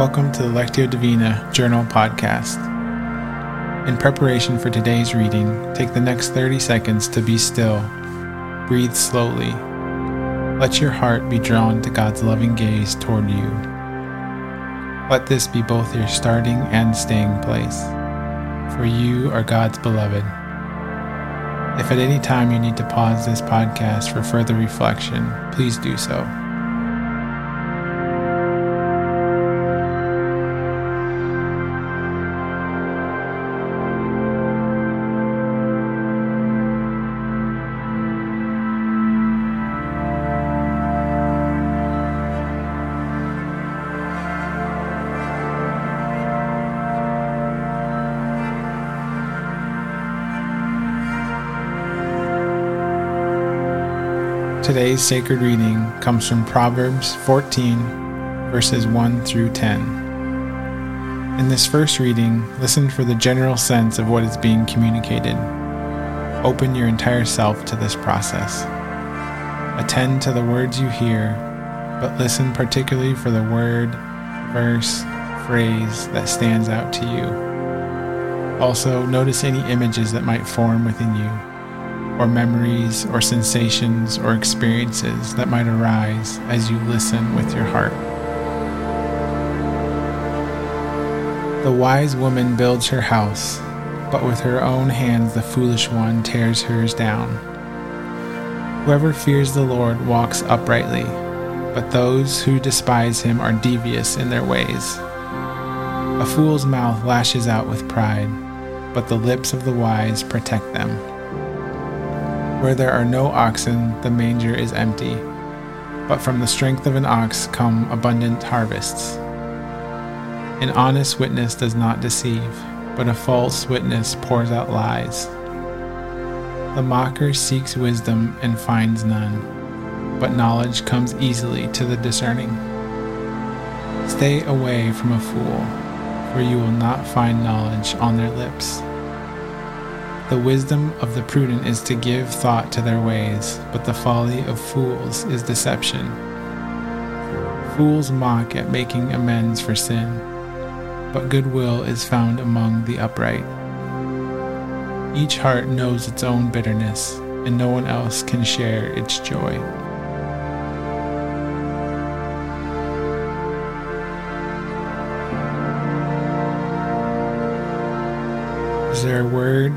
Welcome to the Lectio Divina Journal Podcast. In preparation for today's reading, take the next 30 seconds to be still. Breathe slowly. Let your heart be drawn to God's loving gaze toward you. Let this be both your starting and staying place, for you are God's beloved. If at any time you need to pause this podcast for further reflection, please do so. Today's sacred reading comes from Proverbs 14, verses 1 through 10. In this first reading, listen for the general sense of what is being communicated. Open your entire self to this process. Attend to the words you hear, but listen particularly for the word, verse, phrase that stands out to you. Also, notice any images that might form within you or memories or sensations or experiences that might arise as you listen with your heart. The wise woman builds her house, but with her own hands the foolish one tears hers down. Whoever fears the Lord walks uprightly, but those who despise him are devious in their ways. A fool's mouth lashes out with pride, but the lips of the wise protect them. Where there are no oxen, the manger is empty, but from the strength of an ox come abundant harvests. An honest witness does not deceive, but a false witness pours out lies. The mocker seeks wisdom and finds none, but knowledge comes easily to the discerning. Stay away from a fool, for you will not find knowledge on their lips. The wisdom of the prudent is to give thought to their ways, but the folly of fools is deception. Fools mock at making amends for sin, but goodwill is found among the upright. Each heart knows its own bitterness, and no one else can share its joy. Is there a word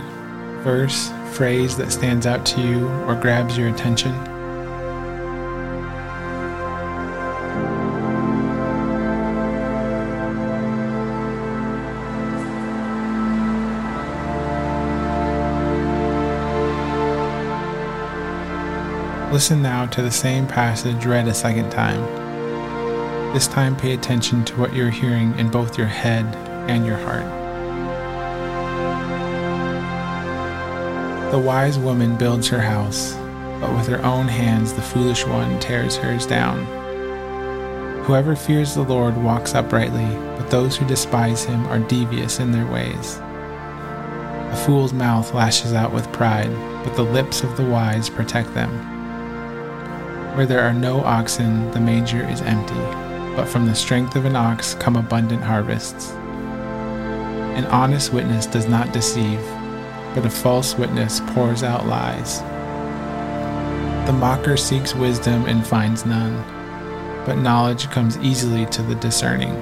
verse, phrase that stands out to you or grabs your attention? Listen now to the same passage read a second time. This time, pay attention to what you're hearing in both your head and your heart. The wise woman builds her house, but with her own hands the foolish one tears hers down. Whoever fears the Lord walks uprightly, but those who despise him are devious in their ways. A fool's mouth lashes out with pride, but the lips of the wise protect them. Where there are no oxen, the manger is empty, but from the strength of an ox come abundant harvests. An honest witness does not deceive but a false witness pours out lies. The mocker seeks wisdom and finds none, but knowledge comes easily to the discerning.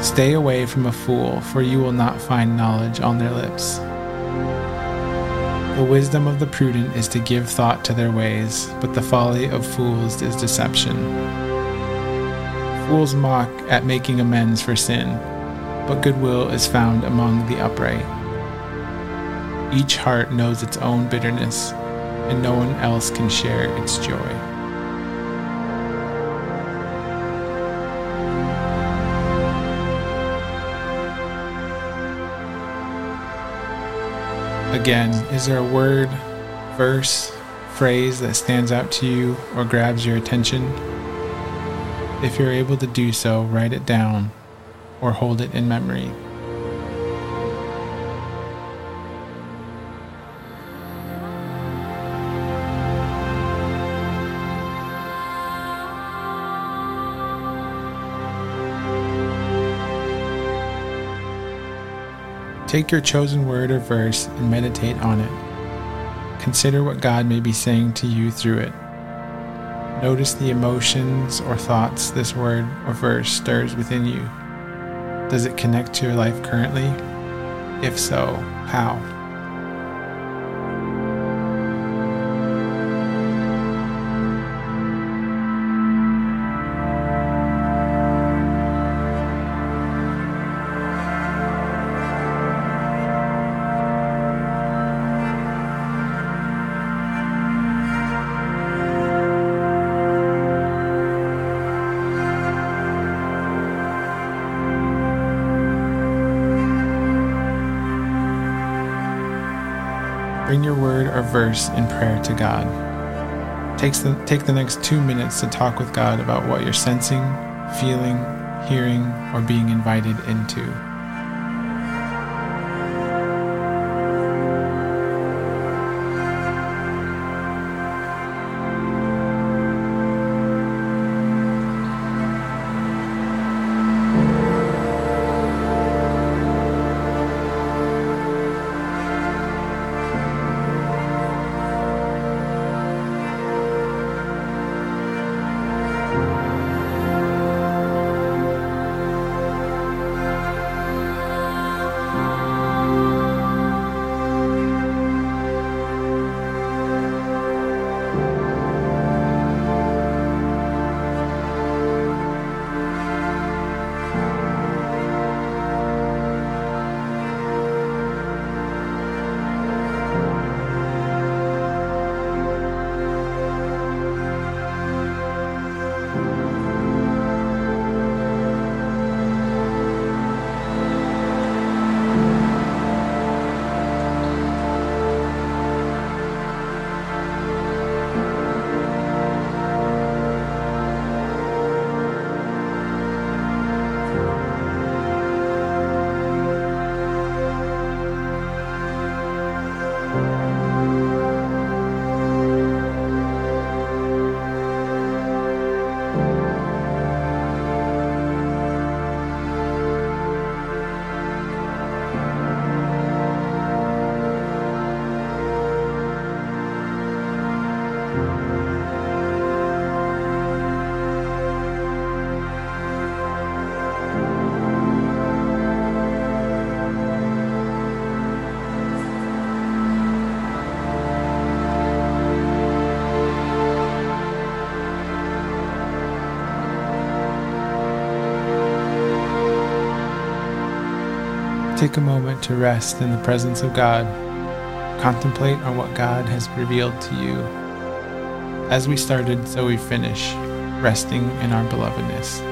Stay away from a fool, for you will not find knowledge on their lips. The wisdom of the prudent is to give thought to their ways, but the folly of fools is deception. Fools mock at making amends for sin, but goodwill is found among the upright. Each heart knows its own bitterness, and no one else can share its joy. Again, is there a word, verse, phrase that stands out to you or grabs your attention? If you're able to do so, write it down or hold it in memory. Take your chosen word or verse and meditate on it. Consider what God may be saying to you through it. Notice the emotions or thoughts this word or verse stirs within you. Does it connect to your life currently? If so, how? Bring your word or verse in prayer to God. Take the, take the next two minutes to talk with God about what you're sensing, feeling, hearing, or being invited into. Take a moment to rest in the presence of God. Contemplate on what God has revealed to you. As we started, so we finish, resting in our belovedness.